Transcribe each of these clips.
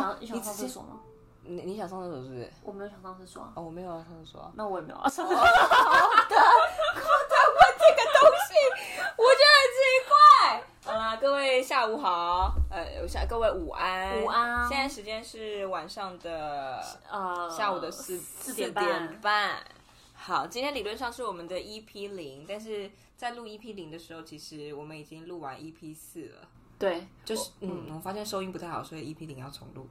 想你想上厕所吗？你你想上厕所是不是？我没有想上厕所啊。哦，我没有要上厕所啊。那我也没有啊。上厕所。我的，我的这个东西，我觉得很奇怪。好啦，各位下午好，呃，下各位午安，午安。现在时间是晚上的呃下午的四四点半。好，今天理论上是我们的 EP 零，但是在录 EP 零的时候，其实我们已经录完 EP 四了。对，就是嗯，我发现收音不太好，所以 EP 零要重录。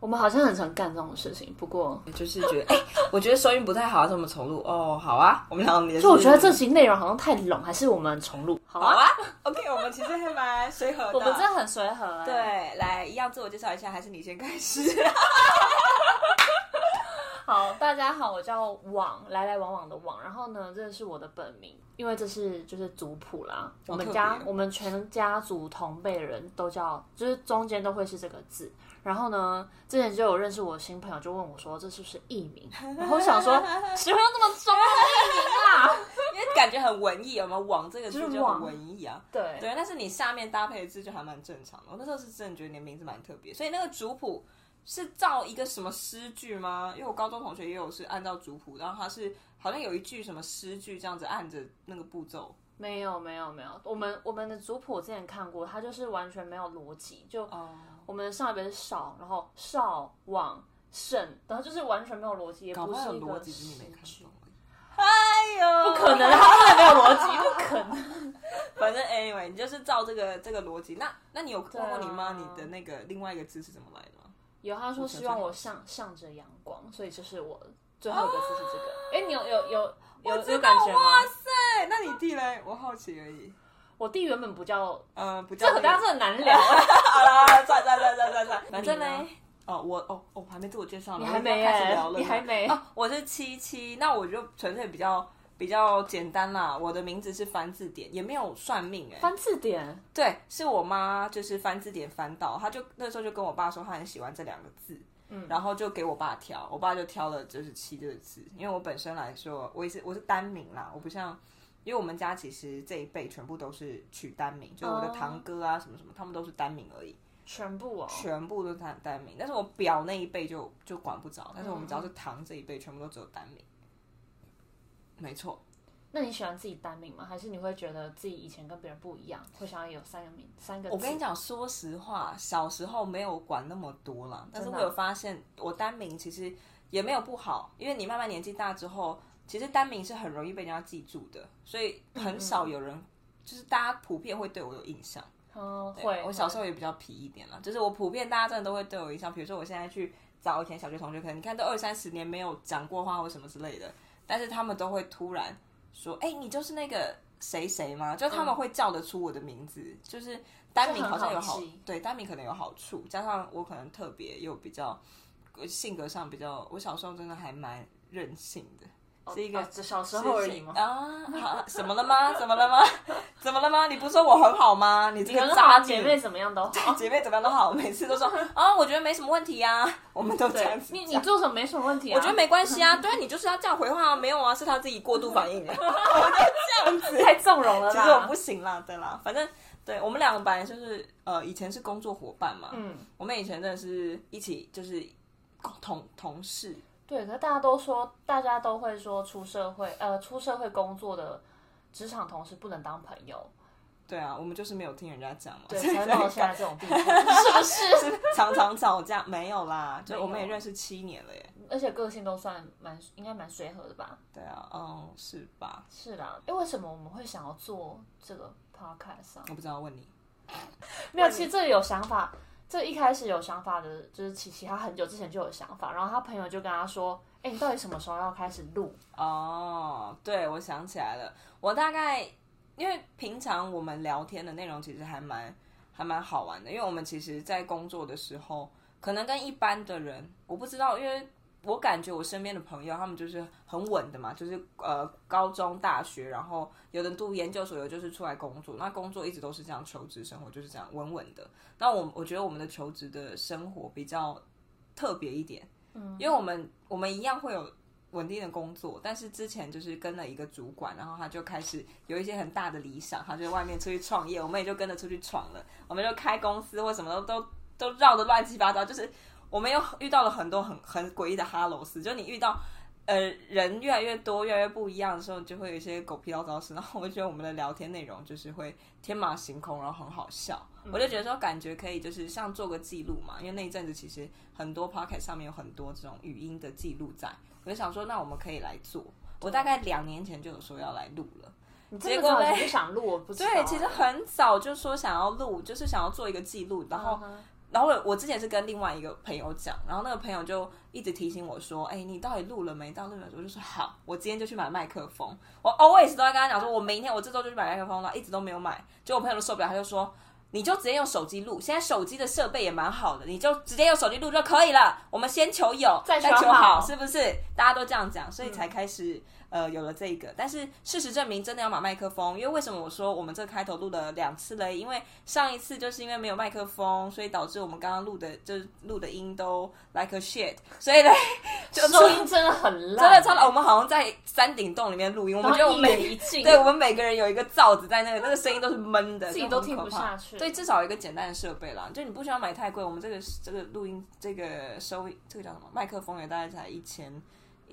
我们好像很常干这种事情，不过就是觉得，哎、欸，我觉得收音不太好，这么重录哦，好啊，我们两个。就我觉得这期内容好像太冷，还是我们重录？好啊，好啊，OK，我们其实还蛮随和的，我们真的很随和、欸。对，来，一样自我介绍一下，还是你先开始。好，大家好，我叫网，来来往往的网。然后呢，这是我的本名，因为这是就是族谱啦。我们家我们全家族同辈的人都叫，就是中间都会是这个字。然后呢，之前就有认识我的新朋友，就问我说：“这是不是艺名？”然后我想说：“喜欢用这么中二的艺名啊？因为感觉很文艺，有没有？网这个字就很文艺啊。”对对，但是你下面搭配的字就还蛮正常的。我那时候是真的觉得你的名字蛮特别，所以那个族谱。是照一个什么诗句吗？因为我高中同学也有是按照族谱，然后他是好像有一句什么诗句这样子按着那个步骤。没有没有没有，我们我们的族谱我之前看过，它就是完全没有逻辑，就我们上一辈是少，然后少往省，然后就是完全没有逻辑，也不是一个诗句。哎呦，不可能，它真的没有逻辑，不可能。反正 anyway，你就是照这个这个逻辑。那那你有问过你妈你的那个另外一个字是怎么来的吗？有，他说希望我向向着阳光，所以就是我最后一个字是这个。哎、啊，你有有有有有感觉吗？哇塞，那你弟嘞？我好奇而已。我弟原本不叫，嗯、呃，不叫、那个。这大家真的难聊。好了，算算算算算算。反正嘞，哦，我哦哦，我还没自我介绍呢，你还没开始聊了，你还没。哦，我是七七，那我就纯粹比较。比较简单啦，我的名字是翻字典，也没有算命哎、欸。翻字典？对，是我妈就是翻字典翻到，她就那时候就跟我爸说，她很喜欢这两个字，嗯，然后就给我爸挑，我爸就挑了就是七这个字，因为我本身来说，我也是我是单名啦，我不像，因为我们家其实这一辈全部都是取单名，就我的堂哥啊什么什么，他们都是单名而已，全部哦，全部都是单单名，但是我表那一辈就就管不着，但是我们只要是堂这一辈，全部都只有单名。没错，那你喜欢自己单名吗？还是你会觉得自己以前跟别人不一样，会想要有三个名、三个？我跟你讲，说实话，小时候没有管那么多啦。但是我有发现，我单名其实也没有不好，因为你慢慢年纪大之后，其实单名是很容易被人家记住的，所以很少有人，嗯、就是大家普遍会对我有印象。嗯，会。我小时候也比较皮一点啦，就是我普遍大家真的都会对我有印象。比如说我现在去找以前小学同学，可能你看都二三十年没有讲过话或什么之类的。但是他们都会突然说：“哎、欸，你就是那个谁谁吗？”就他们会叫得出我的名字，嗯、就是单名好像有好，好对，单名可能有好处，加上我可能特别又比较性格上比较，我小时候真的还蛮任性的。是一个小时候而已吗？啊，好，什么了吗？怎么了吗？怎么了吗？你不是说我很好吗？你这个渣姐妹怎么样都好，姐妹怎么样都好，每次都说 啊，我觉得没什么问题呀，我们都这样子。你你做什么没什么问题啊？我觉得没关系啊，对，你就是要这样回话啊，没有啊，是他自己过度反应的，我就这样子，太纵容了。其实我不行啦，对啦，反正对我们两个本来就是呃，以前是工作伙伴嘛，嗯，我们以前真的是一起就是同同事。对，可是大家都说，大家都会说出社会，呃，出社会工作的职场同事不能当朋友。对啊，我们就是没有听人家讲嘛，对，才到现在这种地步，是不是？是常常吵架？没有啦，就我们也认识七年了耶，而且个性都算蛮，应该蛮随和的吧？对啊，嗯，是吧？是啦，哎，为什么我们会想要做这个 podcast 啊？我不知道，问你。没有，其实这里有想法。这一开始有想法的，就是琪琪，他很久之前就有想法，然后他朋友就跟他说：“哎，你到底什么时候要开始录？”哦，对，我想起来了，我大概因为平常我们聊天的内容其实还蛮还蛮好玩的，因为我们其实，在工作的时候，可能跟一般的人，我不知道，因为。我感觉我身边的朋友，他们就是很稳的嘛，就是呃高中、大学，然后有的读研究所，有就是出来工作。那工作一直都是这样，求职生活就是这样稳稳的。那我我觉得我们的求职的生活比较特别一点，嗯，因为我们我们一样会有稳定的工作，但是之前就是跟了一个主管，然后他就开始有一些很大的理想，他就在外面出去创业，我们也就跟着出去闯了，我们就开公司或什么都都都绕得乱七八糟，就是。我们又遇到了很多很很诡异的哈喽斯，就你遇到。呃，人越来越多，越来越不一样的时候，就会有一些狗屁倒灶事。然后我觉得我们的聊天内容就是会天马行空，然后很好笑。嗯、我就觉得说，感觉可以就是像做个记录嘛，因为那一阵子其实很多 p o c k e t 上面有很多这种语音的记录在。我就想说，那我们可以来做。我大概两年前就有说要来录了，结果呢，就想录，我不知道。对，其实很早就说想要录，就是想要做一个记录，然后。Uh. 然后我我之前是跟另外一个朋友讲，然后那个朋友就一直提醒我说：“哎，你到底录了没？到录了。”我就说：“好，我今天就去买麦克风。”我 always 都在跟他讲说：“我明天我这周就去买麦克风了。”一直都没有买，结果我朋友都受不了，他就说：“你就直接用手机录，现在手机的设备也蛮好的，你就直接用手机录就可以了。我们先求有，再求好，是不是？大家都这样讲，所以才开始。”呃，有了这个，但是事实证明真的要买麦克风，因为为什么我说我们这开头录了两次嘞？因为上一次就是因为没有麦克风，所以导致我们刚刚录的，就是录的音都 like a shit，所以呢，就 收音真的很烂，真的超烂。我们好像在山顶洞里面录音，我们就每对我们每个人有一个罩子在那个，那个声音都是闷的，自己都听不下去。所以至少有一个简单的设备啦，就你不需要买太贵。我们这个这个录音这个收这个叫什么？麦克风也大概才一千。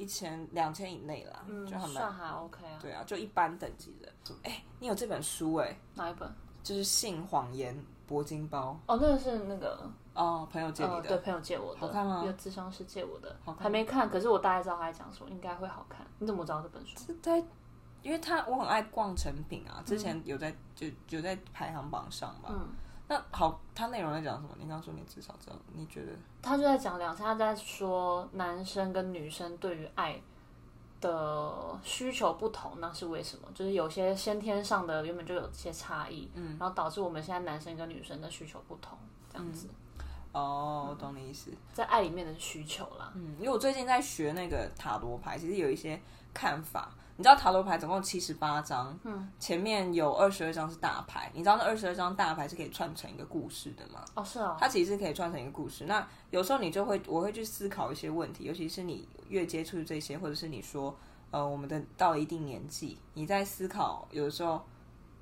一千两千以内啦，嗯，就很算还 OK 啊。对啊，就一般等级的。哎、欸，你有这本书哎、欸？哪一本？就是《性谎言铂金包》。哦，那个是那个哦，朋友借你的、呃，对，朋友借我的。好看吗？一个咨商师借我的。还没看，可是我大概知道他在讲什么，应该会好看。你怎么知道这本书？是在，因为他我很爱逛成品啊，之前有在、嗯、就有在排行榜上吧。嗯。那好，他内容在讲什么？你刚刚说你至少知道，你觉得？他就在讲两下，他在说男生跟女生对于爱的需求不同，那是为什么？就是有些先天上的原本就有些差异，嗯，然后导致我们现在男生跟女生的需求不同，这样子。嗯、哦，我懂你意思，在爱里面的需求啦。嗯，因为我最近在学那个塔罗牌，其实有一些看法。你知道塔罗牌总共七十八张，嗯，前面有二十二张是大牌。你知道那二十二张大牌是可以串成一个故事的吗？哦，是哦，它其实是可以串成一个故事。那有时候你就会，我会去思考一些问题，尤其是你越接触这些，或者是你说，呃，我们的到了一定年纪，你在思考，有的时候，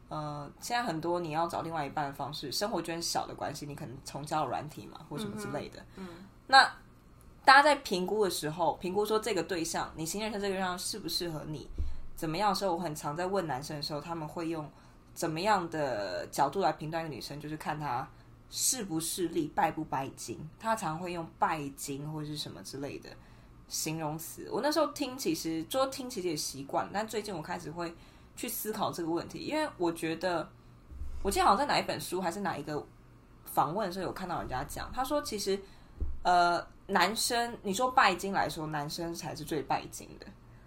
呃，现在很多你要找另外一半的方式，生活圈小的关系，你可能从交友软体嘛，或什么之类的，嗯，嗯，那大家在评估的时候，评估说这个对象，你新认识这个对象适不适合你？怎么样的时候，我很常在问男生的时候，他们会用怎么样的角度来评断一个女生，就是看她势不势利、拜不拜金。他常会用拜金或者是什么之类的形容词。我那时候听，其实说听其实也习惯，但最近我开始会去思考这个问题，因为我觉得，我记得好像在哪一本书还是哪一个访问的时候有看到人家讲，他说其实呃，男生你说拜金来说，男生才是最拜金的，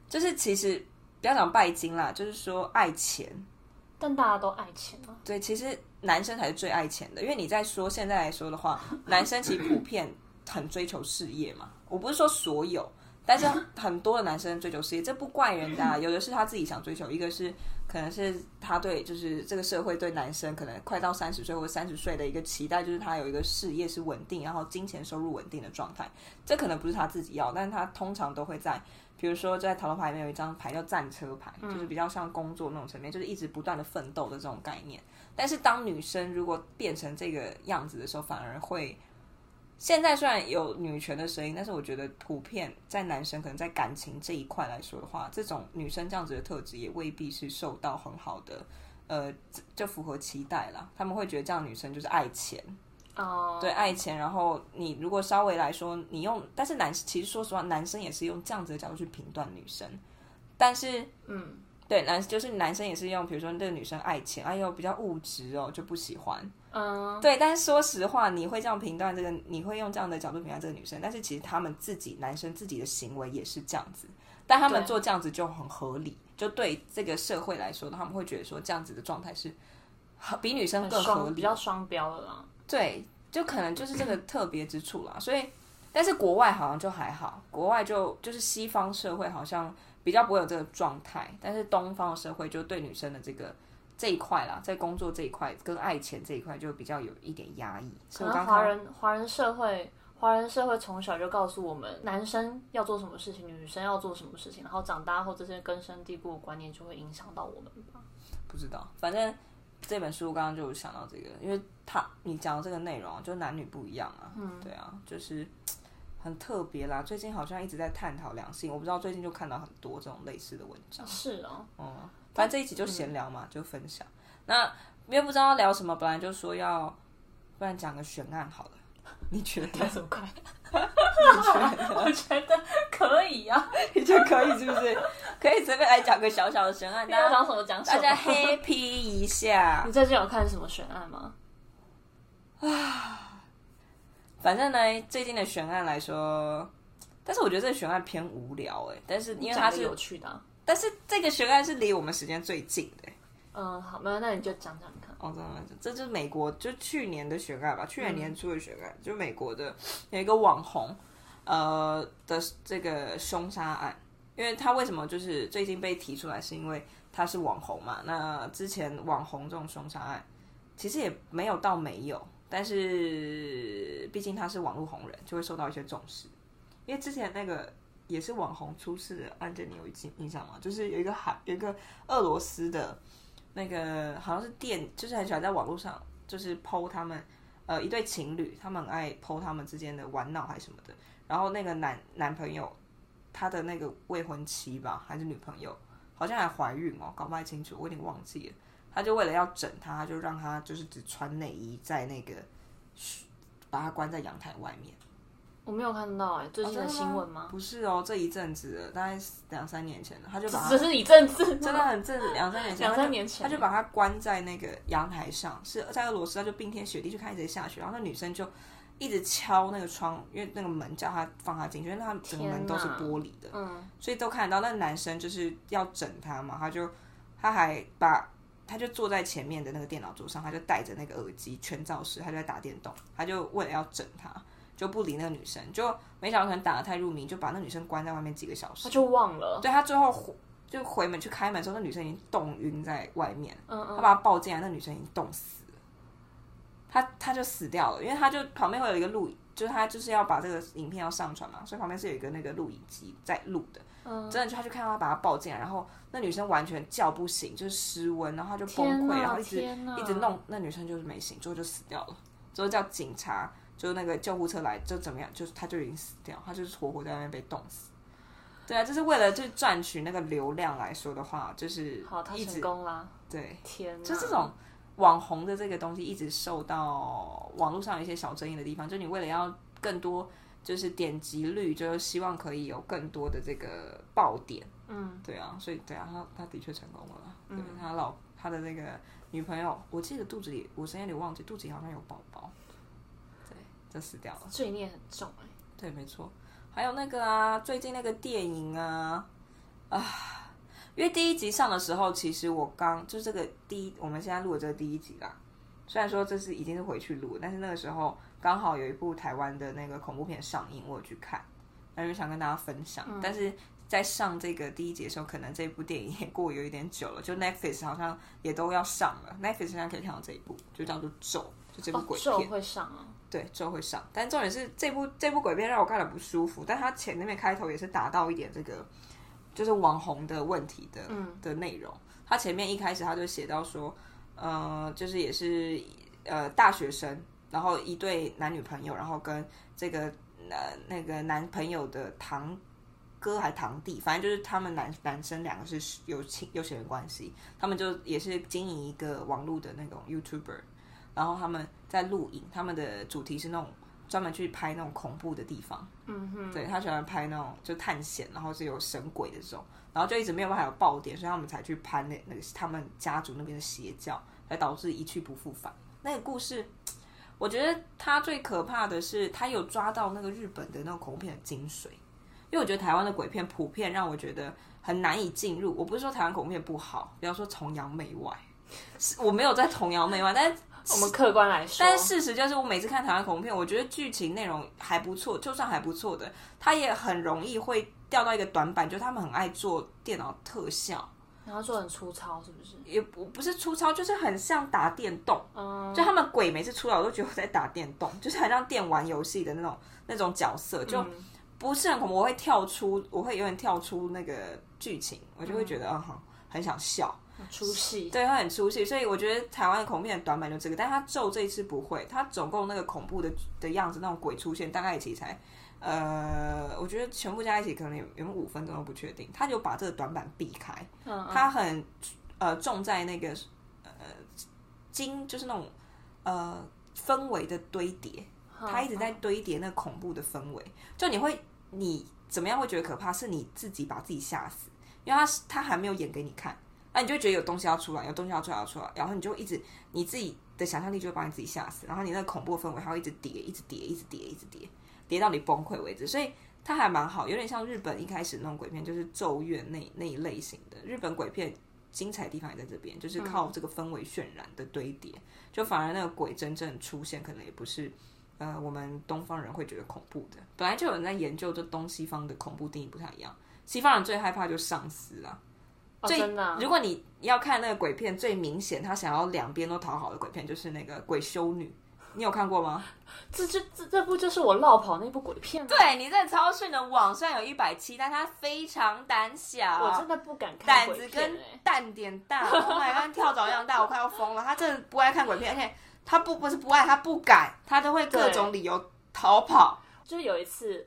就是其实。不要讲拜金啦，就是说爱钱，但大家都爱钱啊。对，其实男生才是最爱钱的，因为你在说现在来说的话，男生其实普遍很追求事业嘛。我不是说所有，但是很多的男生追求事业，这不怪人家，有的是他自己想追求，一个是可能是他对就是这个社会对男生可能快到三十岁或三十岁的一个期待，就是他有一个事业是稳定，然后金钱收入稳定的状态。这可能不是他自己要，但是他通常都会在。比如说，在塔罗牌里面有一张牌叫战车牌，就是比较像工作那种层面，就是一直不断的奋斗的这种概念。但是，当女生如果变成这个样子的时候，反而会。现在虽然有女权的声音，但是我觉得普遍在男生可能在感情这一块来说的话，这种女生这样子的特质也未必是受到很好的，呃，就符合期待啦。他们会觉得这样女生就是爱钱。哦，oh. 对，爱钱。然后你如果稍微来说，你用，但是男，其实说实话，男生也是用这样子的角度去评断女生。但是，嗯，对，男就是男生也是用，比如说这个女生爱钱，哎呦比较物质哦，就不喜欢。嗯，对。但是说实话，你会这样评断这个，你会用这样的角度评断这个女生，但是其实他们自己男生自己的行为也是这样子，但他们做这样子就很合理，对就对这个社会来说，他们会觉得说这样子的状态是比女生更合理，比较双标的啦。对，就可能就是这个特别之处啦。所以，但是国外好像就还好，国外就就是西方社会好像比较不会有这个状态，但是东方的社会就对女生的这个这一块啦，在工作这一块跟爱钱这一块就比较有一点压抑。可能华人华人社会，华人社会从小就告诉我们，男生要做什么事情，女生要做什么事情，然后长大后这些根深蒂固的观念就会影响到我们吧？不知道，反正。这本书刚刚就想到这个，因为他你讲的这个内容就男女不一样啊，嗯，对啊，就是很特别啦。最近好像一直在探讨两性，我不知道最近就看到很多这种类似的文章。是哦，嗯，反正这一集就闲聊嘛，嗯、就分享。那因为不知道聊什么，本来就说要，不然讲个悬案好了。你觉得太这么快？我觉得可以呀、啊，你觉得可以是不是？可以随便来讲个小小的悬案，大家讲什么讲什么，大家 happy 一下。你最近有看什么悬案吗？啊，反正呢，最近的悬案来说，但是我觉得这个悬案偏无聊哎，但是因为它是有趣的、啊，但是这个悬案是离我们时间最近的。嗯，好，那那你就讲讲看。哦，真的，这就是美国就去年的悬案吧，去年年初的悬案，嗯、就美国的有一个网红，呃的这个凶杀案，因为他为什么就是最近被提出来，是因为他是网红嘛？那之前网红这种凶杀案，其实也没有到没有，但是毕竟他是网络红人，就会受到一些重视。因为之前那个也是网红出事的案件，你有印象吗？就是有一个海，有一个俄罗斯的。那个好像是电，就是很喜欢在网络上，就是 po 他们，呃，一对情侣，他们爱 po 他们之间的玩闹还是什么的。然后那个男男朋友，他的那个未婚妻吧，还是女朋友，好像还怀孕哦，搞不太清楚，我有点忘记了。他就为了要整，他就让他就是只穿内衣在那个，把他关在阳台外面。我没有看到哎、欸，最近的新闻吗？哦、不是哦，这一阵子大概两三年前了，他就只是一阵子，真的很正，两三年前，两三年前他，他就把他关在那个阳台上，是在俄罗斯，他就冰天雪地就开始下雪，然后那女生就一直敲那个窗，因为那个门叫他放他进去，因为他整个门都是玻璃的，嗯，所以都看得到。那男生就是要整他嘛，他就他还把他就坐在前面的那个电脑桌上，他就戴着那个耳机全罩式，他就在打电动，他就为了要整他。就不理那个女生，就没想到可能打得太入迷，就把那女生关在外面几个小时。他就忘了。对，他最后回就回门去开门的时候，那女生已经冻晕在外面。嗯嗯。他把她抱进来，那女生已经冻死了。他他就死掉了，因为他就旁边会有一个录影，就是他就是要把这个影片要上传嘛，所以旁边是有一个那个录影机在录的。嗯。真的就他就看到他把她抱进来，然后那女生完全叫不醒，就是失温，然后他就崩溃，然后一直一直弄，那女生就是没醒，最后就死掉了。之后叫警察。就那个救护车来，就怎么样？就是他就已经死掉，他就是活活在那边被冻死。对啊，就是为了就赚取那个流量来说的话，就是好，他成功啦。对，天哪，就这种网红的这个东西一直受到网络上有一些小争议的地方，就你为了要更多就是点击率，就希望可以有更多的这个爆点。嗯，对啊，所以对啊，他他的确成功了。对，他老他的那个女朋友，我记得肚子里，我现在有点忘记，肚子里好像有宝宝。就死掉了，罪孽很重哎。对，没错。还有那个啊，最近那个电影啊，啊，因为第一集上的时候，其实我刚就是这个第一，我们现在录的这个第一集啦。虽然说这是已经是回去录，但是那个时候刚好有一部台湾的那个恐怖片上映，我有去看，那就想跟大家分享。嗯、但是在上这个第一集的时候，可能这部电影也过有一点久了，就 Netflix 好像也都要上了。Netflix 现在可以看到这一部，就叫做《咒》，就这部鬼片、会上啊。对，之后会上，但重点是这部这部鬼片让我看了不舒服，但它前那边开头也是达到一点这个，就是网红的问题的、嗯、的内容。他前面一开始他就写到说，呃，就是也是呃大学生，然后一对男女朋友，然后跟这个呃那个男朋友的堂哥还堂弟，反正就是他们男男生两个是有亲有血缘关系，他们就也是经营一个网络的那种 YouTuber。然后他们在录影，他们的主题是那种专门去拍那种恐怖的地方。嗯哼，对，他喜欢拍那种就探险，然后是有神鬼的这种，然后就一直没有办法有爆点，所以他们才去拍那那个他们家族那边的邪教，才导致一去不复返。那个故事，我觉得他最可怕的是他有抓到那个日本的那种恐怖片的精髓，因为我觉得台湾的鬼片普遍让我觉得很难以进入。我不是说台湾恐怖片不好，不要说崇洋媚外，是我没有在崇洋媚外，但是。我们客观来说，但事实就是，我每次看台湾恐怖片，我觉得剧情内容还不错，就算还不错的，它也很容易会掉到一个短板，就是他们很爱做电脑特效，然后做很粗糙，是不是？也不不是粗糙，就是很像打电动。嗯，就他们鬼每次出来，我都觉得我在打电动，就是很像电玩游戏的那种那种角色，就不是很恐怖。我会跳出，我会有点跳出那个剧情，我就会觉得，嗯，很想笑，出戏，对，会很出戏。所以我觉得台湾的恐怖片的短板就这个，但他咒这一次不会，他总共那个恐怖的的样子，那种鬼出现，大概其实才。呃，我觉得全部加一起可能有有五分钟都不确定。他就把这个短板避开，嗯嗯他很呃重在那个呃精，就是那种呃氛围的堆叠，他一直在堆叠那恐怖的氛围。就你会你怎么样会觉得可怕？是你自己把自己吓死，因为他他还没有演给你看，那你就觉得有东西要出来，有东西要出来要出来，然后你就一直你自己的想象力就会把你自己吓死，然后你那个恐怖氛围还会一直叠，一直叠，一直叠，一直叠。叠到你崩溃为止，所以它还蛮好，有点像日本一开始那种鬼片，就是咒怨那那一类型的。日本鬼片精彩的地方也在这边，就是靠这个氛围渲染的堆叠，就反而那个鬼真正出现，可能也不是呃我们东方人会觉得恐怖的。本来就有人在研究，这东西方的恐怖定义不太一样。西方人最害怕就丧尸啊，最。如果你要看那个鬼片，最明显他想要两边都讨好的鬼片，就是那个鬼修女。你有看过吗？这这这这部就是我落跑那部鬼片吗？对，你在超讯的网上有一百七，但他非常胆小，我真的不敢看。胆子跟蛋点大，我感觉跟跳蚤一样大，我快要疯了。他真的不爱看鬼片，而且他不不是不爱，他不敢，他都会各种理由逃跑。就是有一次，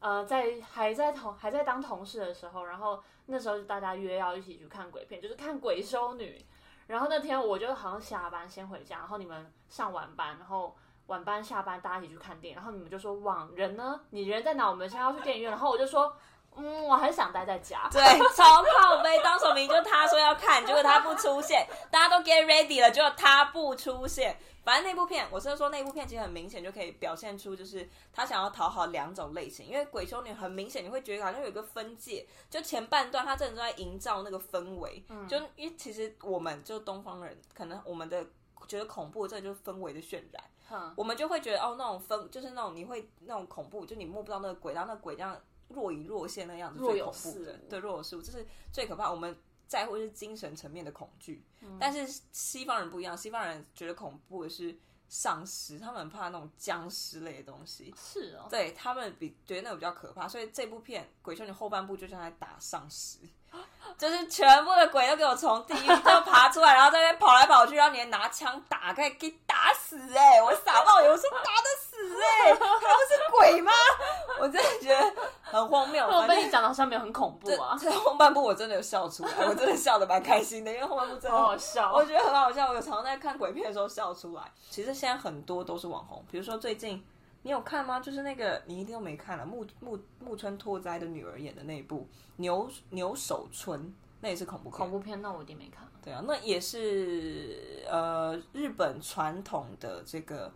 呃，在还在同还在当同事的时候，然后那时候就大家约要一起去看鬼片，就是看《鬼修女》。然后那天我就好像下班先回家，然后你们上晚班，然后晚班下班大家一起去看电影，然后你们就说，哇，人呢？你人在哪？我们现在要去电影院，然后我就说，嗯，我很想待在家。对，超靠背，当时明明就他说要看，结果他不出现，大家都 get ready 了，结果他不出现。反正那部片，我是说那部片其实很明显就可以表现出，就是他想要讨好两种类型。因为鬼修女很明显，你会觉得好像有一个分界，就前半段他真的都在营造那个氛围，嗯、就因为其实我们就东方人，可能我们的觉得恐怖，这就是氛围的渲染，嗯、我们就会觉得哦，那种氛就是那种你会那种恐怖，就你摸不到那个鬼，然后那个鬼这样若隐若现那样子最恐怖的，对，若有似无，这是最可怕。我们。在乎是精神层面的恐惧，嗯、但是西方人不一样，西方人觉得恐怖的是丧尸，他们很怕那种僵尸类的东西。是哦，对他们比觉得那个比较可怕，所以这部片《鬼修女》后半部就像在打丧尸，就是全部的鬼都给我从地狱都爬出来，然后在那边跑来跑去，然后你还拿枪打，可以给打死哎、欸！我傻到有时候打得死哎、欸，他不是鬼吗？我真的觉得很荒谬。我被你讲的好像没有很恐怖啊。这后半部我真的有笑出来，我真的笑的蛮开心的，因为后半部真的好好笑，我觉得很好笑。我有常常在看鬼片的时候笑出来。其实现在很多都是网红，比如说最近你有看吗？就是那个你一定都没看了，木木木村拓哉的女儿演的那一部《牛牛守村》，那也是恐怖片。恐怖片，那我一定没看。对啊，那也是呃日本传统的这个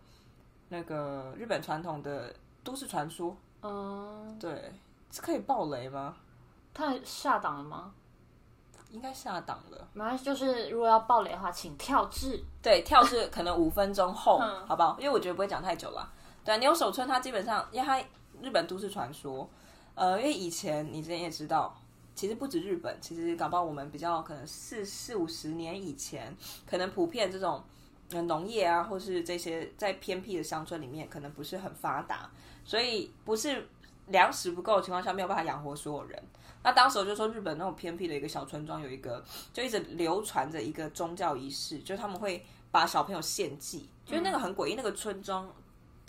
那个日本传统的都市传说。嗯，对，这可以爆雷吗？他下档了吗？应该下档了。没关系，就是如果要爆雷的话，请跳至对，跳至可能五分钟后，好不好？因为我觉得不会讲太久了。对，牛首村它基本上，因为它日本都市传说，呃，因为以前你之前也知道，其实不止日本，其实搞不好我们比较可能四四五十年以前，可能普遍这种农业啊，或是这些在偏僻的乡村里面，可能不是很发达。所以不是粮食不够的情况下，没有办法养活所有人。那当时我就说，日本那种偏僻的一个小村庄，有一个就一直流传着一个宗教仪式，就是他们会把小朋友献祭，就是那个很诡异。那个村庄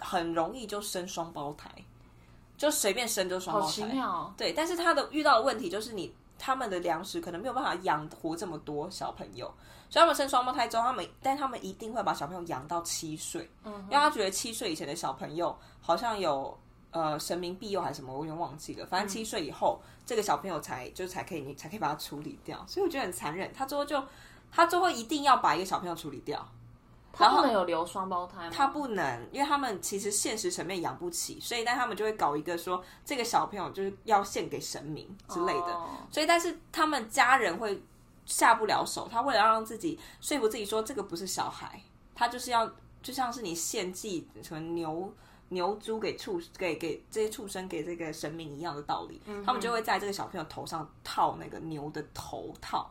很容易就生双胞胎，就随便生就双胞胎。对，但是他的遇到的问题就是你，你他们的粮食可能没有办法养活这么多小朋友，所以他们生双胞胎之后，他们但他们一定会把小朋友养到七岁，嗯，因为他觉得七岁以前的小朋友。好像有呃神明庇佑还是什么，我有点忘记了。反正七岁以后，嗯、这个小朋友才就才可以，你才可以把他处理掉。所以我觉得很残忍。他最后就他最后一定要把一个小朋友处理掉。他不能有留双胞胎吗？他不能，因为他们其实现实层面养不起，所以但他们就会搞一个说这个小朋友就是要献给神明之类的。哦、所以但是他们家人会下不了手，他为了要让自己说服自己说这个不是小孩，他就是要就像是你献祭什么牛。牛猪给畜给给这些畜生给这个神明一样的道理，他们就会在这个小朋友头上套那个牛的头套，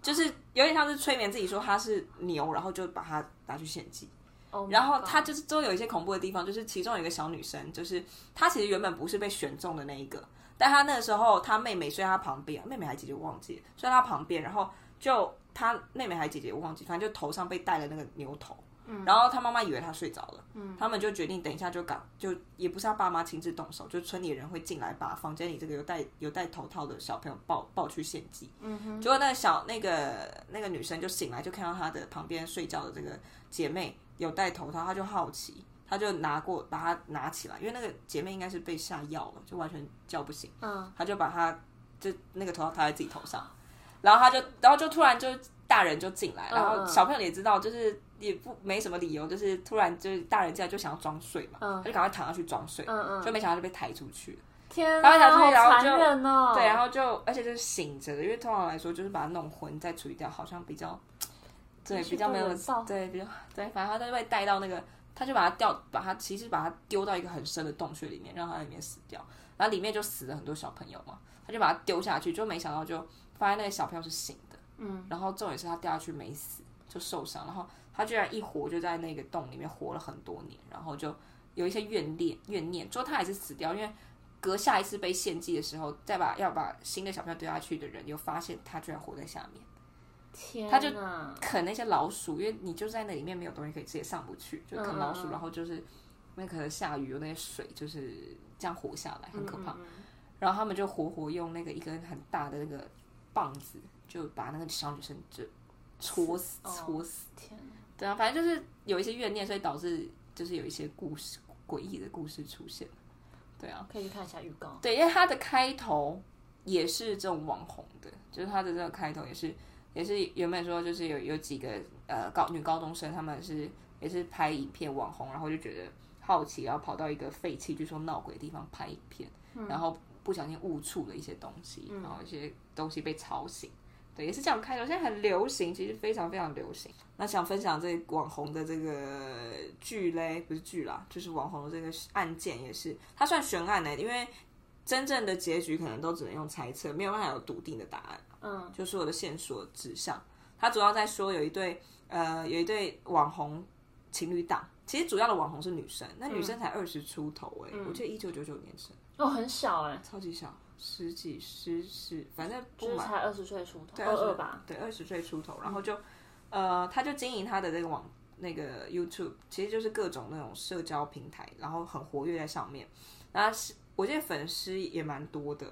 就是有点像是催眠自己说他是牛，然后就把它拿去献祭。Oh、然后他就是都有一些恐怖的地方，就是其中有一个小女生，就是她其实原本不是被选中的那一个，但她那个时候她妹妹睡在他旁边，妹妹还姐姐我忘记了，睡在她旁边，然后就她妹妹还姐姐我忘记，反正就头上被戴了那个牛头。然后他妈妈以为他睡着了，嗯，他们就决定等一下就赶，就也不是他爸妈亲自动手，就村里人会进来把房间里这个有戴有戴头套的小朋友抱抱去献祭。嗯哼，结果那个小那个那个女生就醒来，就看到她的旁边睡觉的这个姐妹有戴头套，她就好奇，她就拿过把她拿起来，因为那个姐妹应该是被下药了，就完全叫不醒。嗯，她就把她就那个头套套在自己头上，然后她就然后就突然就大人就进来，然后小朋友也知道就是。也不没什么理由，就是突然就是大人进来就想要装睡嘛，嗯、他就赶快躺下去装睡，嗯嗯，就没想到就被抬出去了。天啊，然后好残忍哦！对，然后就而且就是醒着的，因为通常来说就是把它弄昏再处理掉，好像比较对比较没有对比较对，反正他就被带到那个，他就把它掉，把它其实把它丢到一个很深的洞穴里面，让它里面死掉，然后里面就死了很多小朋友嘛，他就把它丢下去，就没想到就发现那个小朋友是醒的，嗯，然后重点是他掉下去没死，就受伤，然后。他居然一活就在那个洞里面活了很多年，然后就有一些怨念怨念，最后他还是死掉，因为隔下一次被献祭的时候，再把要把新的小朋友丢下去的人，又发现他居然活在下面，天，他就啃那些老鼠，因为你就在那里面没有东西可以吃，也上不去，就啃老鼠，嗯、然后就是那可能下雨有那些水，就是这样活下来，很可怕。嗯嗯嗯，然后他们就活活用那个一根很大的那个棒子，就把那个小女生就戳死，戳死，哦、天。对啊，反正就是有一些怨念，所以导致就是有一些故事诡异的故事出现。对啊，可以去看一下预告。对，因为它的开头也是这种网红的，就是它的这个开头也是也是原本说就是有有几个呃高女高中生，他们是也是拍影片网红，然后就觉得好奇，然后跑到一个废弃据说闹鬼的地方拍影片，嗯、然后不小心误触了一些东西，嗯、然后一些东西被吵醒。对，也是这样开头，现在很流行，其实非常非常流行。那想分享这网红的这个剧嘞，不是剧啦，就是网红的这个案件也是，它算悬案呢，因为真正的结局可能都只能用猜测，没有办法有笃定的答案。嗯，就是我的线索指向，它主要在说有一对呃有一对网红情侣档，其实主要的网红是女生，那女生才二十出头哎，嗯、我记得一九九九年生，哦，很小哎，超级小。十几十十，反正不就是才二十岁出头，对二二吧，对二十岁出头，然后就，呃，他就经营他的那个网那个 YouTube，其实就是各种那种社交平台，然后很活跃在上面。然后是我记得粉丝也蛮多的，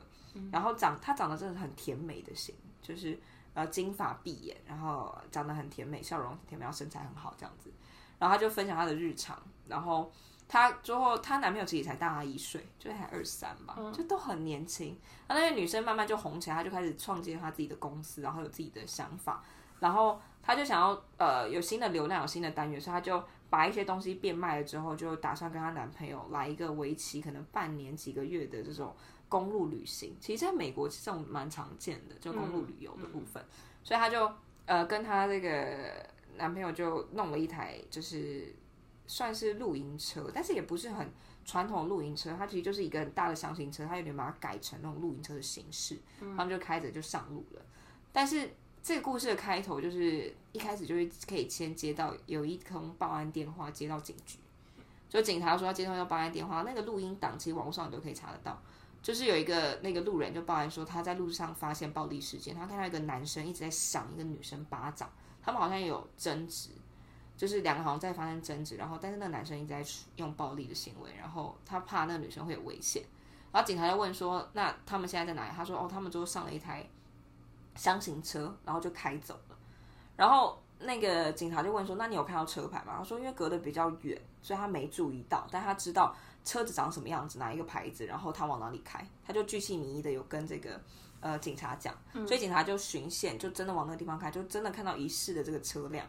然后长他长得真的很甜美的型，就是呃金发碧眼，然后长得很甜美，笑容很甜美，然后身材很好这样子。然后他就分享他的日常，然后。她之后，她男朋友其实才大她一岁，就才二三吧，嗯、就都很年轻。那那个女生慢慢就红起来，她就开始创建她自己的公司，然后有自己的想法。然后她就想要呃有新的流量，有新的单元，所以她就把一些东西变卖了之后，就打算跟她男朋友来一个为期可能半年几个月的这种公路旅行。其实在美国这种蛮常见的，就公路旅游的部分。嗯嗯、所以她就呃跟她这个男朋友就弄了一台就是。算是露营车，但是也不是很传统露营车，它其实就是一个很大的箱型车，它有点把它改成那种露营车的形式，嗯、他们就开着就上路了。但是这个故事的开头就是一开始就是可以先接到有一通报案电话，接到警局，就警察说要接到要报案电话，那个录音档其实网络上你都可以查得到，就是有一个那个路人就报案说他在路上发现暴力事件，他看到一个男生一直在赏一个女生巴掌，他们好像有争执。就是两个好像在发生争执，然后但是那个男生一直在用暴力的行为，然后他怕那个女生会有危险，然后警察就问说：“那他们现在在哪里？”他说：“哦，他们就上了一台厢型车，然后就开走了。”然后那个警察就问说：“那你有看到车牌吗？”他说：“因为隔得比较远，所以他没注意到，但他知道车子长什么样子，哪一个牌子，然后他往哪里开，他就巨细靡遗的有跟这个呃警察讲，所以警察就巡线，就真的往那个地方开，就真的看到疑似的这个车辆，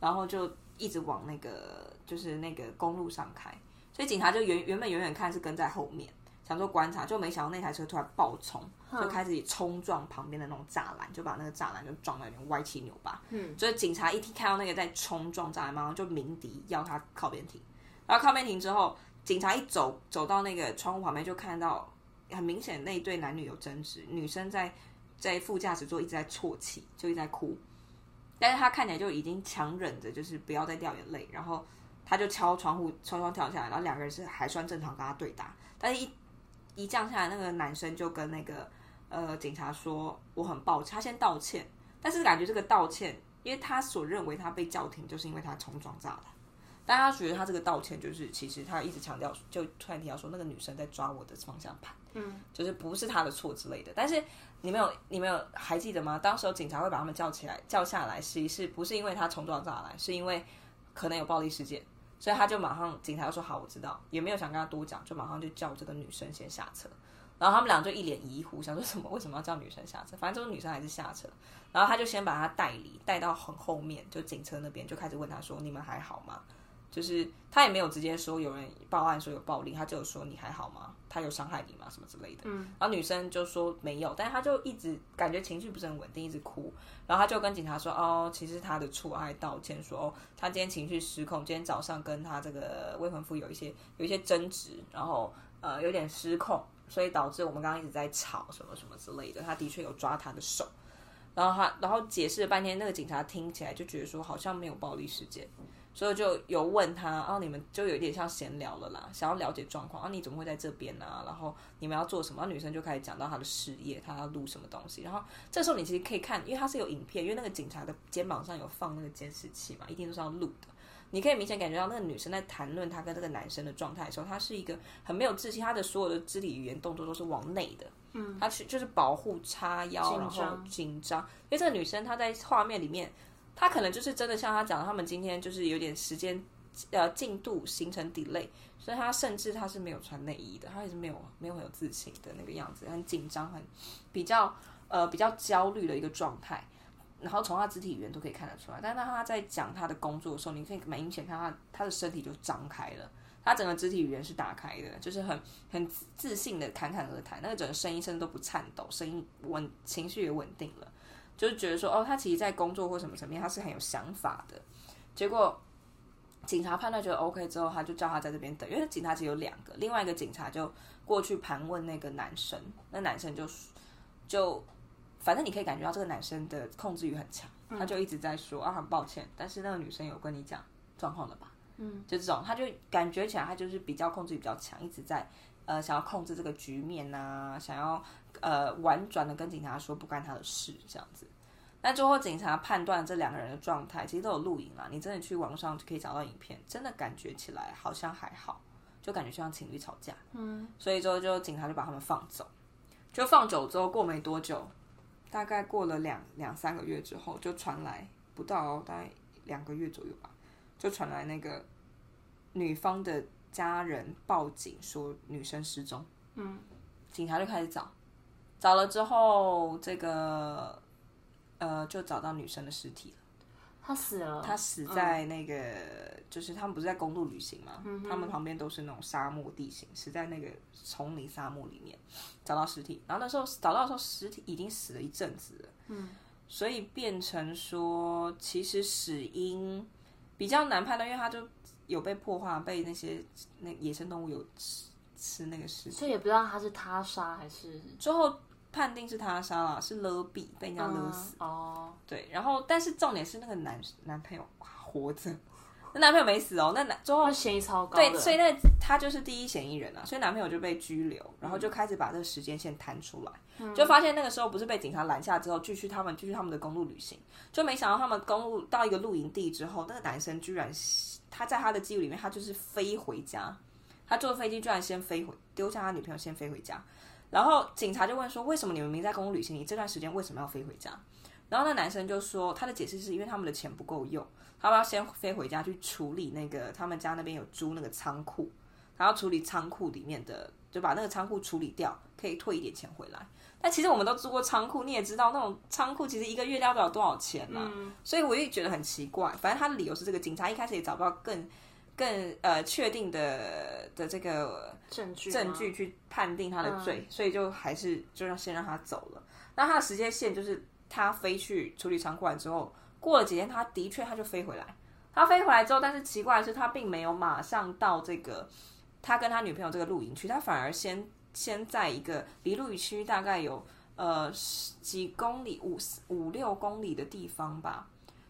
然后就。一直往那个就是那个公路上开，所以警察就原原本远远看是跟在后面，想说观察，就没想到那台车突然爆冲，就开始冲撞旁边的那种栅栏，就把那个栅栏就撞到有点歪七扭八。嗯，所以警察一听看到那个在冲撞栅栏，马上就鸣笛要他靠边停。然后靠边停之后，警察一走走到那个窗户旁边，就看到很明显那一对男女有争执，女生在在副驾驶座一直在啜泣，就一直在哭。但是他看起来就已经强忍着，就是不要再掉眼泪，然后他就敲窗户，窗窗跳下来，然后两个人是还算正常跟他对打，但是一一降下来，那个男生就跟那个呃警察说我很抱歉，他先道歉，但是感觉这个道歉，因为他所认为他被叫停，就是因为他冲撞炸弹，但他觉得他这个道歉就是其实他一直强调，就突然提到说那个女生在抓我的方向盘，嗯，就是不是他的错之类的。但是你们有你们有还记得吗？当时候警察会把他们叫起来叫下来，其实是不是因为他冲撞炸来，是因为可能有暴力事件。所以他就马上，警察就说好，我知道，也没有想跟他多讲，就马上就叫这个女生先下车。然后他们俩就一脸疑惑，想说什么？为什么要叫女生下车？反正这个女生还是下车。然后他就先把她带离，带到很后面，就警车那边，就开始问他说：“你们还好吗？”就是他也没有直接说有人报案说有暴力，他就有说你还好吗？他有伤害你吗？什么之类的。嗯。然后女生就说没有，但是他就一直感觉情绪不是很稳定，一直哭。然后他就跟警察说：“哦，其实他的错，还道歉说哦，他今天情绪失控，今天早上跟他这个未婚夫有一些有一些争执，然后呃有点失控，所以导致我们刚刚一直在吵什么什么之类的。他的确有抓他的手，然后他然后解释了半天，那个警察听起来就觉得说好像没有暴力事件。”所以就有问他，然后，你们就有点像闲聊了啦，想要了解状况啊，你怎么会在这边呢？啊？然后你们要做什么？女生就开始讲到她的事业，她要录什么东西。然后这时候你其实可以看，因为他是有影片，因为那个警察的肩膀上有放那个监视器嘛，一定都是要录的。你可以明显感觉到那个女生在谈论她跟这个男生的状态的时候，她是一个很没有自信，她的所有的肢体语言动作都是往内的，嗯，她去就是保护叉腰，然后紧张，因为这个女生她在画面里面。他可能就是真的像他讲，他们今天就是有点时间，呃，进度形成 delay，所以他甚至他是没有穿内衣的，他也是没有没有很有自信的那个样子，很紧张，很比较呃比较焦虑的一个状态。然后从他肢体语言都可以看得出来，但是他在讲他的工作的时候，你可以明显看他他的身体就张开了，他整个肢体语言是打开的，就是很很自信的侃侃而谈，那个整个声音甚至都不颤抖，声音稳，情绪也稳定了。就是觉得说，哦，他其实，在工作或什么层面，他是很有想法的。结果警察判断觉得 OK 之后，他就叫他在这边等，因为警察只有两个，另外一个警察就过去盘问那个男生，那男生就就反正你可以感觉到这个男生的控制欲很强，他就一直在说啊，很抱歉，但是那个女生有跟你讲状况了吧？嗯，就这种，他就感觉起来他就是比较控制欲比较强，一直在呃想要控制这个局面啊，想要。呃，婉转的跟警察说不干他的事，这样子。那最后警察判断这两个人的状态，其实都有录影啦。你真的去网上就可以找到影片，真的感觉起来好像还好，就感觉像情侣吵架。嗯。所以之后就警察就把他们放走，就放走之后过没多久，大概过了两两三个月之后，就传来不到大概两个月左右吧，就传来那个女方的家人报警说女生失踪。嗯。警察就开始找。找了之后，这个呃，就找到女生的尸体了。她死了。她死在那个，嗯、就是他们不是在公路旅行嘛？嗯、他们旁边都是那种沙漠地形，死在那个丛林沙漠里面，找到尸体。然后那时候找到的时候，尸体已经死了一阵子了。嗯。所以变成说，其实死因比较难判断，因为它就有被破坏，被那些那野生动物有吃吃那个尸体，所以也不知道他是他杀还是最后。判定是他杀了，是勒毙，被人家勒死。嗯、哦，对，然后但是重点是那个男男朋友活着，那男朋友没死哦，那男最后嫌疑超高，对，所以那他就是第一嫌疑人啊，所以男朋友就被拘留，然后就开始把这个时间线摊出来，嗯、就发现那个时候不是被警察拦下之后，继续他们继续他们的公路旅行，就没想到他们公路到一个露营地之后，那个男生居然他在他的记录里面，他就是飞回家，他坐飞机居然先飞回，丢下他女朋友先飞回家。然后警察就问说：“为什么你们明在公路旅行，你这段时间为什么要飞回家？”然后那男生就说：“他的解释是因为他们的钱不够用，他们要先飞回家去处理那个他们家那边有租那个仓库，他要处理仓库里面的，就把那个仓库处理掉，可以退一点钱回来。但其实我们都租过仓库，你也知道那种仓库其实一个月要不了多少钱嘛，嗯、所以我也觉得很奇怪。反正他的理由是这个，警察一开始也找不到更。”更呃确定的的这个证据证据去判定他的罪，嗯、所以就还是就让先让他走了。那他的时间线就是他飞去处理仓库完之后，过了几天，他的确他就飞回来。他飞回来之后，但是奇怪的是，他并没有马上到这个他跟他女朋友这个露营区，他反而先先在一个离露营区大概有呃几公里五五六公里的地方吧。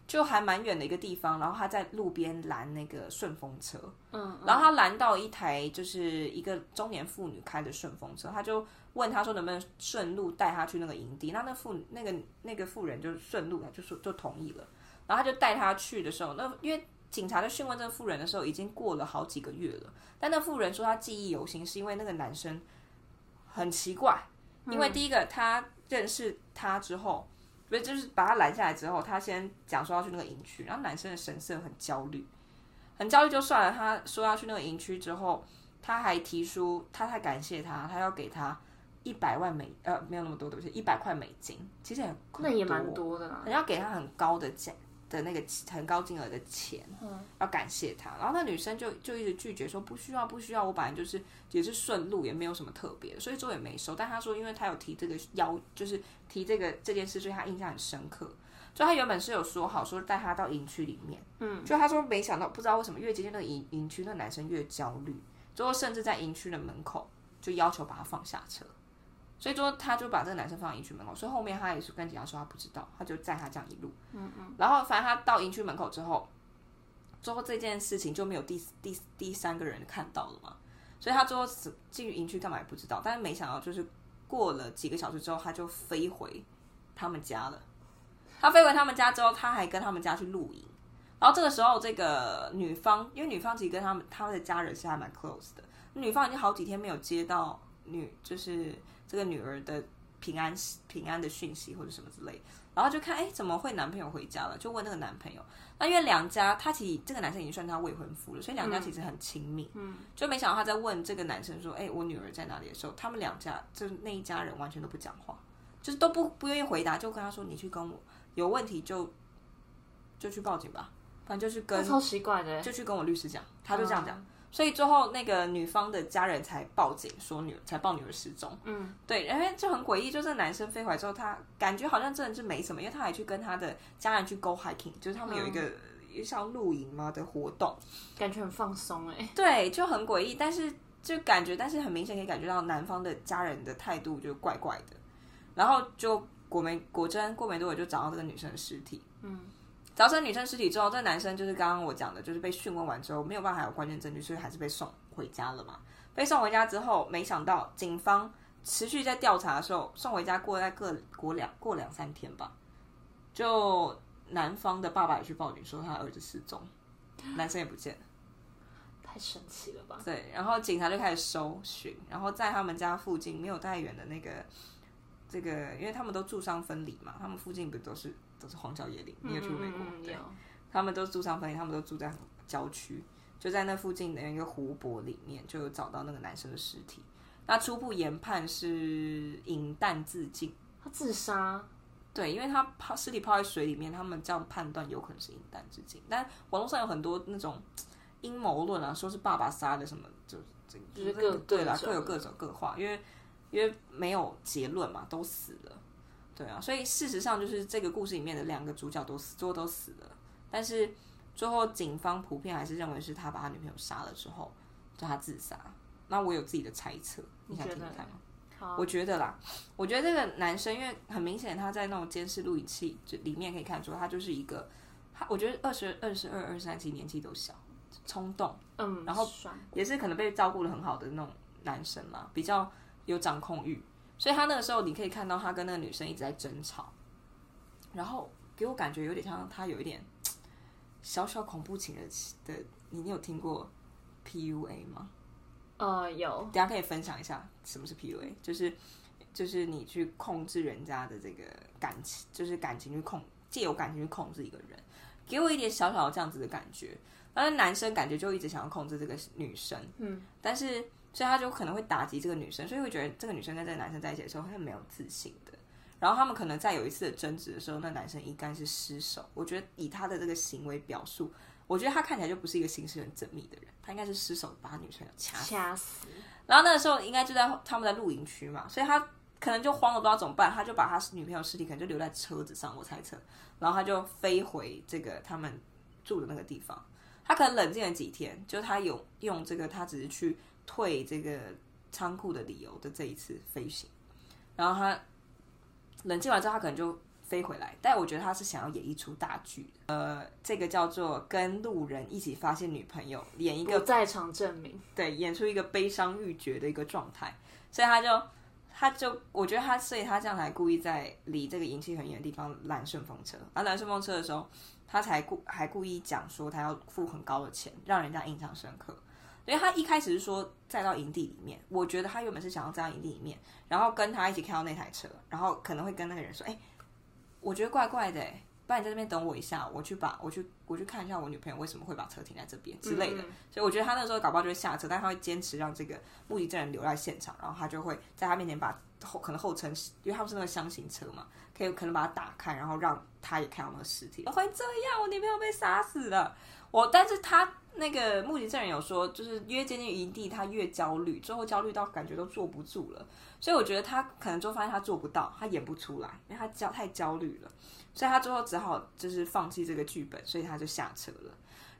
就还蛮远的一个地方，然后他在路边拦那个顺风车，嗯，然后他拦到一台就是一个中年妇女开的顺风车，他就问他说能不能顺路带他去那个营地，那那妇那个那个妇人就顺路，就说就同意了，然后他就带他去的时候，那因为警察在讯问这个妇人的时候，已经过了好几个月了，但那妇人说他记忆犹新，是因为那个男生很奇怪，因为第一个他认识他之后。所以就是把他拦下来之后，他先讲说要去那个营区，然后男生的神色很焦虑，很焦虑就算了。他说要去那个营区之后，他还提出，他太感谢他，他要给他一百万美，呃，没有那么多，对不起，一百块美金，其实很，那也蛮多的啦，人家给他很高的价。的那个很高金额的钱，嗯，要感谢他，然后那女生就就一直拒绝说不需要不需要，我本来就是也是顺路，也没有什么特别，所以最后也没收。但他说，因为他有提这个要，就是提这个这件事，所以他印象很深刻。就他原本是有说好说带他到营区里面，嗯，就他说没想到，不知道为什么越接近那个营营区，那个男生越焦虑，最后甚至在营区的门口就要求把他放下车。所以说，他就把这个男生放到营区门口。所以后面他也是跟警察说他不知道，他就载他这样一路。嗯嗯。然后反正他到营区门口之后，之后这件事情就没有第第第三个人看到了嘛。所以他最后进营区干嘛也不知道。但是没想到，就是过了几个小时之后，他就飞回他们家了。他飞回他们家之后，他还跟他们家去露营。然后这个时候，这个女方因为女方其实跟他们他们的家人是还蛮 close 的，女方已经好几天没有接到女就是。这个女儿的平安平安的讯息或者什么之类，然后就看哎，怎么会男朋友回家了？就问那个男朋友。那因为两家他其实这个男生已经算他未婚夫了，所以两家其实很亲密。嗯，就没想到他在问这个男生说：“哎，我女儿在哪里？”的时候，他们两家就是那一家人完全都不讲话，就是都不不愿意回答，就跟他说：“你去跟我有问题就就去报警吧，反正就是跟超奇怪的，就去跟我律师讲。”他就这样讲。嗯所以最后那个女方的家人才报警，说女儿才报女儿失踪。嗯，对，因为就很诡异，就是男生飞回来之后，他感觉好像真的是没什么，因为他还去跟他的家人去 go hiking，就是他们有一个、嗯、像露营嘛的活动，感觉很放松哎。对，就很诡异，但是就感觉，但是很明显可以感觉到男方的家人的态度就怪怪的。然后就果没果真过没多久就找到这个女生的尸体。嗯。找成女生尸体之后，这个男生就是刚刚我讲的，就是被讯问完之后没有办法有关键证据，所以还是被送回家了嘛。被送回家之后，没想到警方持续在调查的时候，送回家过在各过两过两三天吧，就男方的爸爸也去报警说他儿子失踪，男生也不见了，太神奇了吧？对，然后警察就开始搜寻，然后在他们家附近没有太远的那个这个，因为他们都住商分离嘛，他们附近不都是。都是荒郊野岭，你也去过美国？嗯、对，他们都住上分离，他们都住在郊区，就在那附近的一个湖泊里面，就有找到那个男生的尸体。那初步研判是饮弹自尽，他自杀。对，因为他泡尸体泡在水里面，他们这样判断有可能是饮弹自尽。但网络上有很多那种阴谋论啊，说是爸爸杀的什么，就这个就是各对啦，各有各种各话，因为因为没有结论嘛，都死了。对啊，所以事实上就是这个故事里面的两个主角都死，最后都死了。但是最后警方普遍还是认为是他把他女朋友杀了之后，叫他自杀。那我有自己的猜测，你想听听看吗？好，我觉得啦，我觉得这个男生，因为很明显他在那种监视录影器就里面可以看出，他就是一个他，我觉得二十二、十二、二十三，其实年纪都小，冲动，嗯，然后也是可能被照顾的很好的那种男生嘛，比较有掌控欲。所以他那个时候，你可以看到他跟那个女生一直在争吵，然后给我感觉有点像他有一点 小小恐怖情人的。你你有听过 PUA 吗？呃，有。等下可以分享一下什么是 PUA，就是就是你去控制人家的这个感情，就是感情去控，借由感情去控制一个人，给我一点小小的这样子的感觉。但是男生感觉就一直想要控制这个女生，嗯，但是。所以他就可能会打击这个女生，所以会觉得这个女生跟这个男生在一起的时候，是没有自信的。然后他们可能在有一次的争执的时候，那男生应该是失手。我觉得以他的这个行为表述，我觉得他看起来就不是一个行事很缜密的人，他应该是失手把女生掐死。掐死。然后那个时候应该就在他们在露营区嘛，所以他可能就慌了，不知道怎么办，他就把他女朋友尸体可能就留在车子上，我猜测。然后他就飞回这个他们住的那个地方，他可能冷静了几天，就他有用这个，他只是去。退这个仓库的理由的这一次飞行，然后他冷静完之后，他可能就飞回来，但我觉得他是想要演一出大剧。呃，这个叫做跟路人一起发现女朋友，演一个在场证明，对，演出一个悲伤欲绝的一个状态。所以他就，他就，我觉得他，所以他这样才故意在离这个营区很远的地方拦顺风车。而拦顺风车的时候，他才故还故意讲说他要付很高的钱，让人家印象深刻。因为他一开始是说载到营地里面，我觉得他原本是想要载到营地里面，然后跟他一起开到那台车，然后可能会跟那个人说，哎。我觉得怪怪的，不然你在这边等我一下，我去把我去我去看一下我女朋友为什么会把车停在这边之类的。嗯、所以我觉得他那时候搞不好就会下车，但他会坚持让这个目击证人留在现场，然后他就会在他面前把后可能后车，因为他们是那个箱型车嘛，可以可能把它打开，然后让他也看到那个尸体。会这样，我女朋友被杀死了。我但是他那个目击证人有说，就是越接近营地，他越焦虑，最后焦虑到感觉都坐不住了。所以我觉得他可能就发现他做不到，他演不出来，因为他焦太焦虑了，所以他最后只好就是放弃这个剧本，所以他就下车了。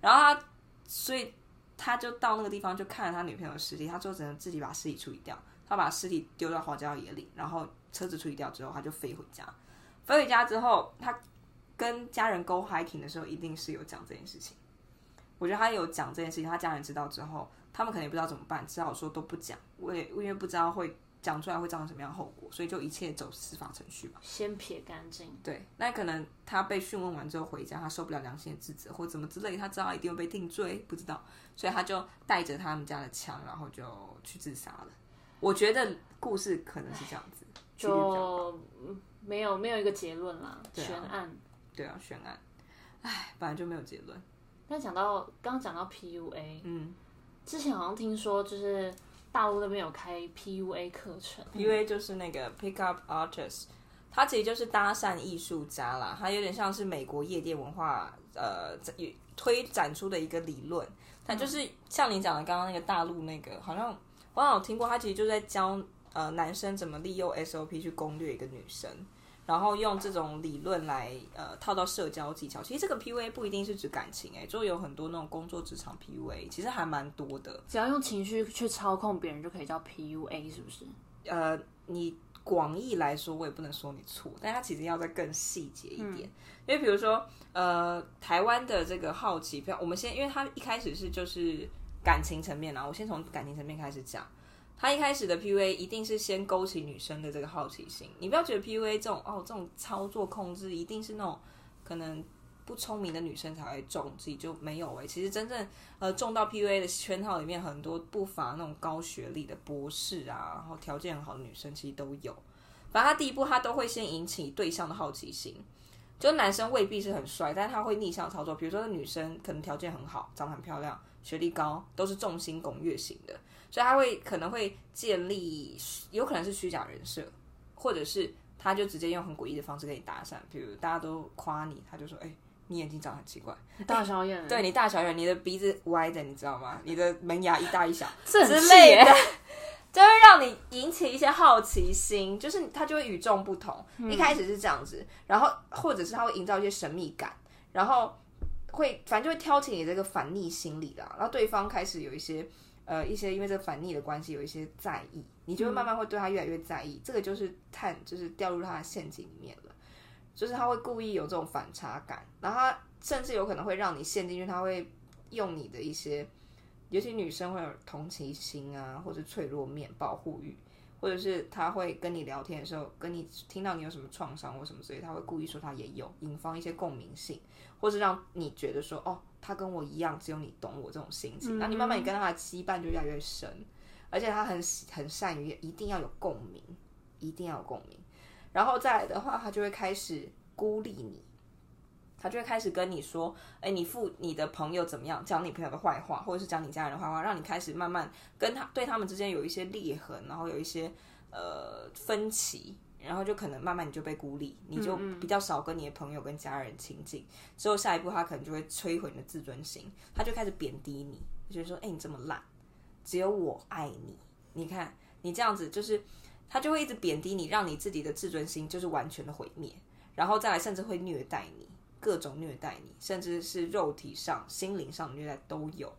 然后他，所以他就到那个地方就看了他女朋友的尸体，他最后只能自己把尸体处理掉。他把尸体丢到荒郊野岭，然后车子处理掉之后，他就飞回家。飞回家之后，他跟家人 go hiking 的时候，一定是有讲这件事情。我觉得他有讲这件事情，他家人知道之后，他们可能也不知道怎么办，只好说都不讲，我也因为不知道会。讲出来会造成什么样的后果，所以就一切走司法程序吧，先撇干净。对，那可能他被讯问完之后回家，他受不了良心的自责或怎么之类，他知道一定会被定罪，不知道，所以他就带着他们家的枪，然后就去自杀了。我觉得故事可能是这样子，就没有没有一个结论啦，悬案。对啊，悬案。哎，本来就没有结论。但讲到刚讲到 PUA，嗯，之前好像听说就是。大陆那边有开 PUA 课程，PUA 就是那个 Pick Up Artist，它其实就是搭讪艺术家啦，它有点像是美国夜店文化呃推展出的一个理论。它就是像你讲的刚刚那个大陆那个，好像我好像有听过，他其实就在教呃男生怎么利用 SOP 去攻略一个女生。然后用这种理论来呃套到社交技巧，其实这个 PUA 不一定是指感情哎，就有很多那种工作职场 PUA，其实还蛮多的。只要用情绪去操控别人，就可以叫 PUA，是不是？呃，你广义来说，我也不能说你错，但它其实要再更细节一点。嗯、因为比如说，呃，台湾的这个好奇，我们先，因为它一开始是就是感情层面啊，我先从感情层面开始讲。他一开始的 PUA 一定是先勾起女生的这个好奇心，你不要觉得 PUA 这种哦这种操作控制一定是那种可能不聪明的女生才会中，自己就没有诶。其实真正呃中到 PUA 的圈套里面，很多不乏那种高学历的博士啊，然后条件很好的女生其实都有。反正他第一步他都会先引起对象的好奇心，就男生未必是很帅，但他会逆向操作，比如说女生可能条件很好，长得很漂亮，学历高，都是众星拱月型的。所以他会可能会建立，有可能是虚假人设，或者是他就直接用很诡异的方式跟你搭讪，比如大家都夸你，他就说：“哎、欸，你眼睛长得很奇怪，大小眼、欸，对你大小眼，你的鼻子歪的，你知道吗？你的门牙一大一小之类的，就会让你引起一些好奇心，就是他就会与众不同。嗯、一开始是这样子，然后或者是他会营造一些神秘感，然后会反正就会挑起你这个反逆心理啦，然后对方开始有一些。呃，一些因为这个反逆的关系，有一些在意，你就会慢慢会对他越来越在意。这个就是探，就是掉入他的陷阱里面了。就是他会故意有这种反差感，然后他甚至有可能会让你陷进去。他会用你的一些，尤其女生会有同情心啊，或者脆弱面、保护欲，或者是他会跟你聊天的时候，跟你听到你有什么创伤或什么所以，他会故意说他也有，引发一些共鸣性，或是让你觉得说哦。他跟我一样，只有你懂我这种心情。那、嗯、你慢慢你跟他的羁绊就越来越深，而且他很很善于一定要有共鸣，一定要有共鸣。然后再来的话，他就会开始孤立你，他就会开始跟你说：“哎，你父你的朋友怎么样？讲你朋友的坏话，或者是讲你家人的坏话，让你开始慢慢跟他对他们之间有一些裂痕，然后有一些呃分歧。”然后就可能慢慢你就被孤立，你就比较少跟你的朋友跟家人亲近。之后下一步他可能就会摧毁你的自尊心，他就开始贬低你，就说：“哎，你这么烂，只有我爱你。你看你这样子，就是他就会一直贬低你，让你自己的自尊心就是完全的毁灭。然后再来，甚至会虐待你，各种虐待你，甚至是肉体上、心灵上的虐待都有。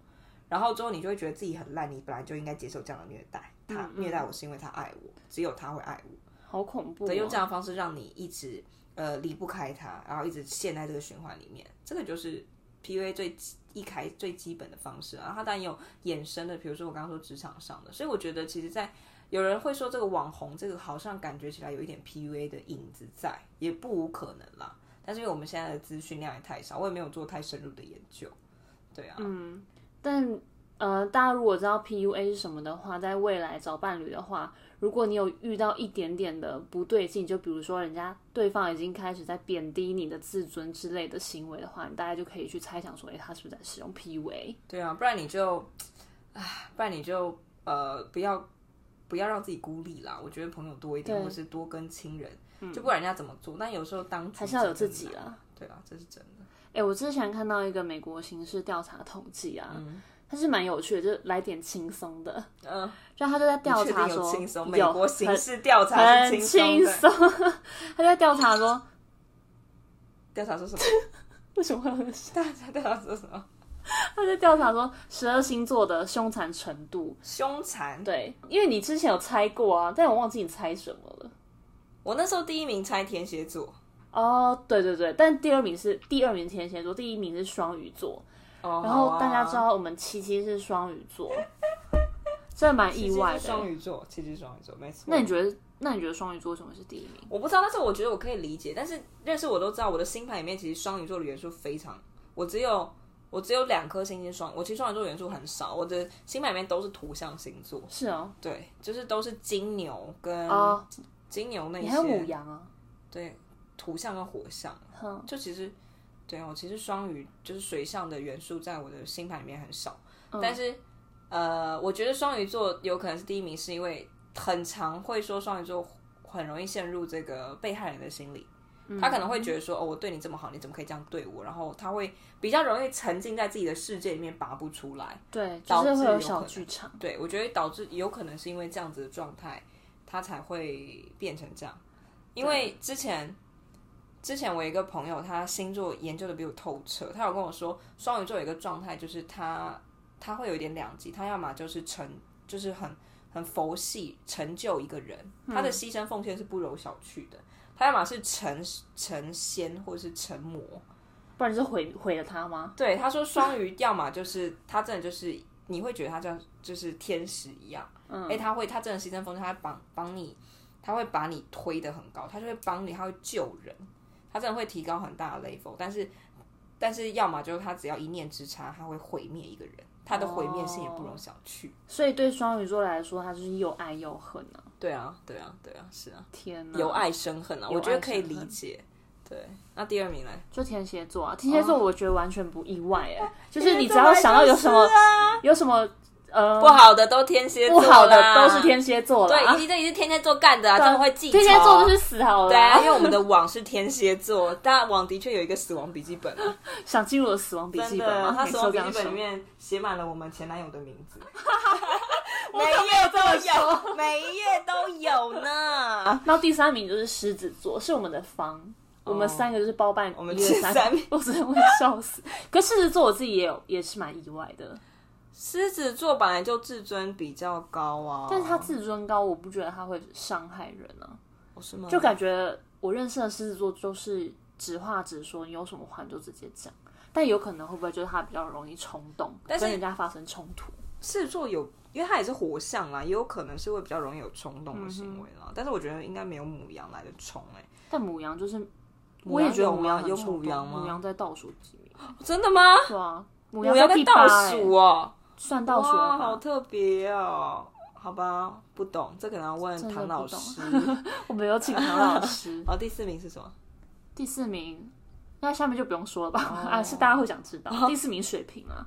然后之后你就会觉得自己很烂，你本来就应该接受这样的虐待。他虐待我是因为他爱我，只有他会爱我。”好恐怖、哦！对，用这样的方式让你一直呃离不开他，然后一直陷在这个循环里面，这个就是 PUA 最一开最基本的方式。然后他当然有衍生的，比如说我刚刚说职场上的，所以我觉得其实，在有人会说这个网红这个好像感觉起来有一点 PUA 的影子在，也不无可能啦。但是因为我们现在的资讯量也太少，我也没有做太深入的研究。对啊，嗯，但呃，大家如果知道 PUA 是什么的话，在未来找伴侣的话，如果你有遇到一点点的不对劲，就比如说人家对方已经开始在贬低你的自尊之类的行为的话，你大概就可以去猜想说，哎，他是不是在使用 PUA？对啊，不然你就，啊，不然你就呃，不要不要让自己孤立啦。我觉得朋友多一点，或是多跟亲人。就不管人家怎么做，但有时候当还是要有自己啦。对啊，这是真的。哎、欸，我之前看到一个美国刑事调查统计啊，嗯、它是蛮有趣的，就来点轻松的。嗯，就他就在调查说，轻松。美国刑事调查很轻松。他在调查说，调查说什么？为什么会有大家调查说什么？他在调查说十二星座的凶残程度。凶残？对，因为你之前有猜过啊，但我忘记你猜什么了。我那时候第一名猜天蝎座，哦，对对对，但第二名是第二名天蝎座，第一名是双鱼座。哦，然后大家知道我们七七是双鱼座，这蛮意外的。双鱼座，七七双鱼座，没错。那你觉得？那你觉得双鱼座为什么是第一名？我不知道，但是我觉得我可以理解。但是认识我都知道，我的星盘里面其实双鱼座的元素非常，我只有我只有两颗星星双，我其实双鱼座元素很少，我的星盘里面都是土象星座。是哦，对，就是都是金牛跟。金牛那些，你还有牡羊啊？对，土象跟火象，嗯、就其实，对哦，其实双鱼就是水象的元素，在我的星盘里面很少。嗯、但是，呃，我觉得双鱼座有可能是第一名，是因为很常会说双鱼座很容易陷入这个被害人的心理。嗯、他可能会觉得说，哦，我对你这么好，你怎么可以这样对我？然后他会比较容易沉浸在自己的世界里面拔不出来。对，导致会有小剧场。对，我觉得导致有可能是因为这样子的状态。他才会变成这样，因为之前之前我一个朋友，他星座研究的比我透彻，他有跟我说，双鱼座有一个状态，就是他他会有一点两极，他要么就是成就是很很佛系成就一个人，他的牺牲奉献是不容小觑的，他要么是成成仙或者是成魔，不然就是毁毁了他吗？对，他说双鱼要么就是他真的就是你会觉得他像就是天使一样。嗯哎、欸，他会，他真的牺牲奉献，他会帮帮你，他会把你推得很高，他就会帮你，他会救人，他真的会提高很大的 level。但是，但是，要么就是他只要一念之差，他会毁灭一个人，他的毁灭性也不容小觑。所以，对双鱼座来说，他就是又爱又恨啊。对啊，对啊，对啊，是啊。天哪，由爱生恨啊，我觉得可以理解。对，那第二名呢？就天蝎座啊，天蝎座我觉得完全不意外哎，就是你只要想到有什么，有什么。呃，不好的都天蝎座，不好的都是天蝎座，对，以及这也是天蝎座干的啊，他们会记仇。天蝎座就是死好了，对啊，因为我们的网是天蝎座，但网的确有一个死亡笔记本，想进入我死亡笔记本吗？他死亡笔记本里面写满了我们前男友的名字，每一页都有，每一页都有呢。然后第三名就是狮子座，是我们的方，我们三个就是包办我们前三名，我真的会笑死。可狮子座我自己也有，也是蛮意外的。狮子座本来就自尊比较高啊，但是他自尊高，我不觉得他会伤害人啊。哦，是吗？就感觉我认识的狮子座就是直话直说，你有什么话你就直接讲。但有可能会不会就是他比较容易冲动，跟人家发生冲突？狮子座有，因为他也是火象啊，也有可能是会比较容易有冲动的行为啦。嗯、但是我觉得应该没有母羊来的冲哎。但母羊就是，我也觉得母羊有母羊吗？母羊在倒数几名？真的吗？对啊，母羊在倒数哦。算到数哇，好特别哦！好吧，不懂，这可能要问唐老师。我没有请唐老师。好，第四名是什么？第四名，那下面就不用说了吧？啊，是大家会想知道。第四名水瓶啊。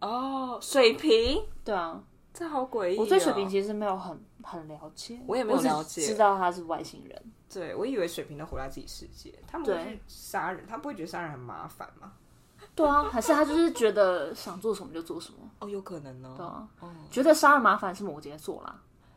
哦，水瓶。对啊，这好诡异。我对水瓶其实没有很很了解，我也没有了解，知道他是外星人。对，我以为水瓶都活在自己世界，他们不会杀人，他不会觉得杀人很麻烦吗？对啊，还是他就是觉得想做什么就做什么哦，有可能呢。对啊，嗯、觉得杀人麻烦是摩羯座啦，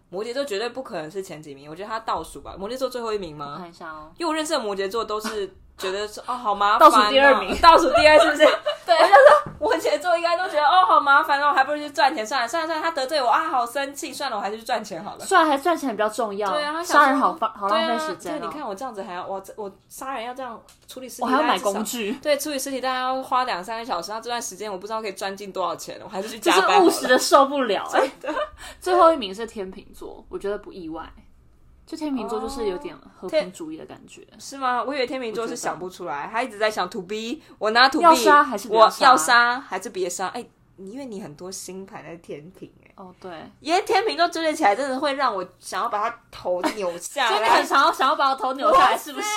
摩羯座绝对不可能是前几名，我觉得他倒数吧。摩羯座最后一名吗？我看一下哦，因为我认识的摩羯座都是觉得说哦好麻烦、哦，倒数第二名，倒数第二是不是？对，我就说我羯座应该都觉得哦，好麻烦哦，还不如去赚钱算了，算了算了，他得罪我啊，好生气，算了，我还是去赚钱好了。算了，还赚钱比较重要。对啊，杀人好发好浪费时间。对，你看我这样子还要我我杀人要这样处理尸体，我还要买工具。对，处理尸体大概要花两三个小时，那这段时间我不知道可以赚进多少钱，我还是去加班。就是务实的受不了。哎，最后一名是天秤座，我觉得不意外。就天秤座就是有点和平主义的感觉，是吗？我以为天秤座是想不出来，他一直在想 to be，我拿 to be，要杀还是我要杀还是别杀？哎，因为你很多星盘在天秤，哎，哦对，因为天秤座纠结起来，真的会让我想要把他头扭下 来，真的很想要想要把我头扭下来，是不是？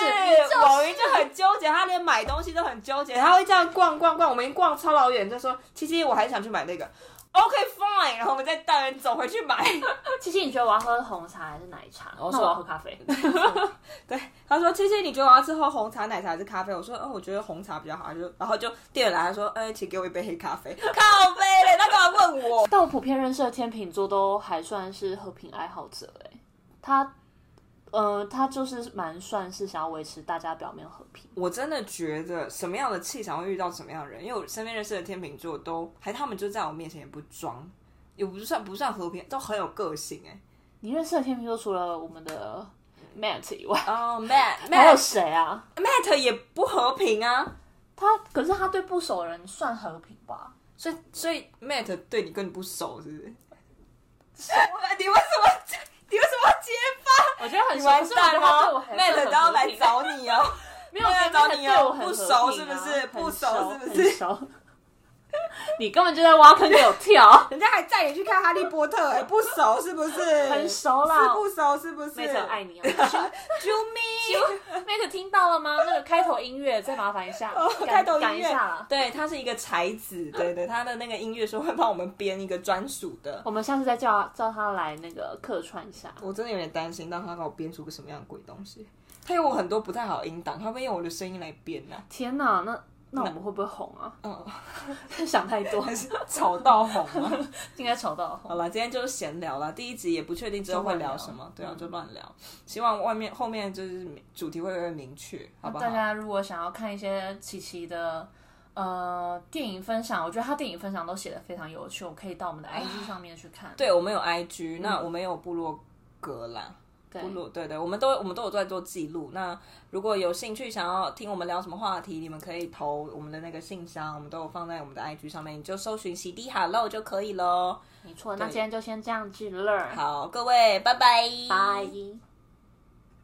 网云就很纠结，他连买东西都很纠结，他会这样逛逛逛，我们已经逛超老远，就说七七，我还想去买那个。OK fine，然后我们再带人走回去买。七七，你觉得我要喝红茶还是奶茶？我说我要喝咖啡。对，他说七七，你觉得我要吃喝红茶、奶茶还是咖啡？我说，哦，我觉得红茶比较好。就然后就店员来，他说，哎，请给我一杯黑咖啡。咖啡嘞，他干嘛问我？但我普遍认识的天秤座都还算是和平爱好者哎，他。呃，他就是蛮算是想要维持大家表面和平。我真的觉得什么样的气场会遇到什么样的人，因为我身边认识的天秤座都，还他们就在我面前也不装，也不算不算和平，都很有个性哎。你认识的天秤座除了我们的 Matt 以外，哦、oh,，Matt，还有谁啊？Matt 也不和平啊，他可是他对不熟的人算和平吧？所以所以 Matt 对你更不熟是不是？你为什么？你为什么要结巴？我觉得很完蛋哦，Matt 都要来找你哦，没有来找你哦，不熟是不是？不熟是不是？你根本就在挖坑给我跳，人家还带你去看哈利波特，哎，不熟是不是？很熟啦，是不熟是不是？Matt 爱你哦，救命！Matt 听到了吗？那个开头音乐再麻烦一下，开头音乐。对，他是一个才子，对对，他的那个音乐说会帮我们编一个专属的，我们下次再叫叫他来那个客串一下。我真的有点担心，让他给我编出个什么样的鬼东西。他有我很多不太好的音档，他会用我的声音来编呢。天哪，那。那我们会不会红啊？嗯，想太多，还是吵到红啊？应该吵到红。好了，今天就是闲聊了。第一集也不确定之后会聊什么，对啊，就乱聊。希望外面后面就是主题会越明确，好不好？大家如果想要看一些琪琪的呃电影分享，我觉得他电影分享都写的非常有趣，我可以到我们的 IG 上面去看。对，我们有 IG，那我们有部落格啦。对对对，我们都我们都有在做记录。那如果有兴趣想要听我们聊什么话题，你们可以投我们的那个信箱，我们都有放在我们的 IG 上面，你就搜寻洗涤 Hello 就可以喽。没错，那今天就先这样子了。好，各位，拜拜，拜。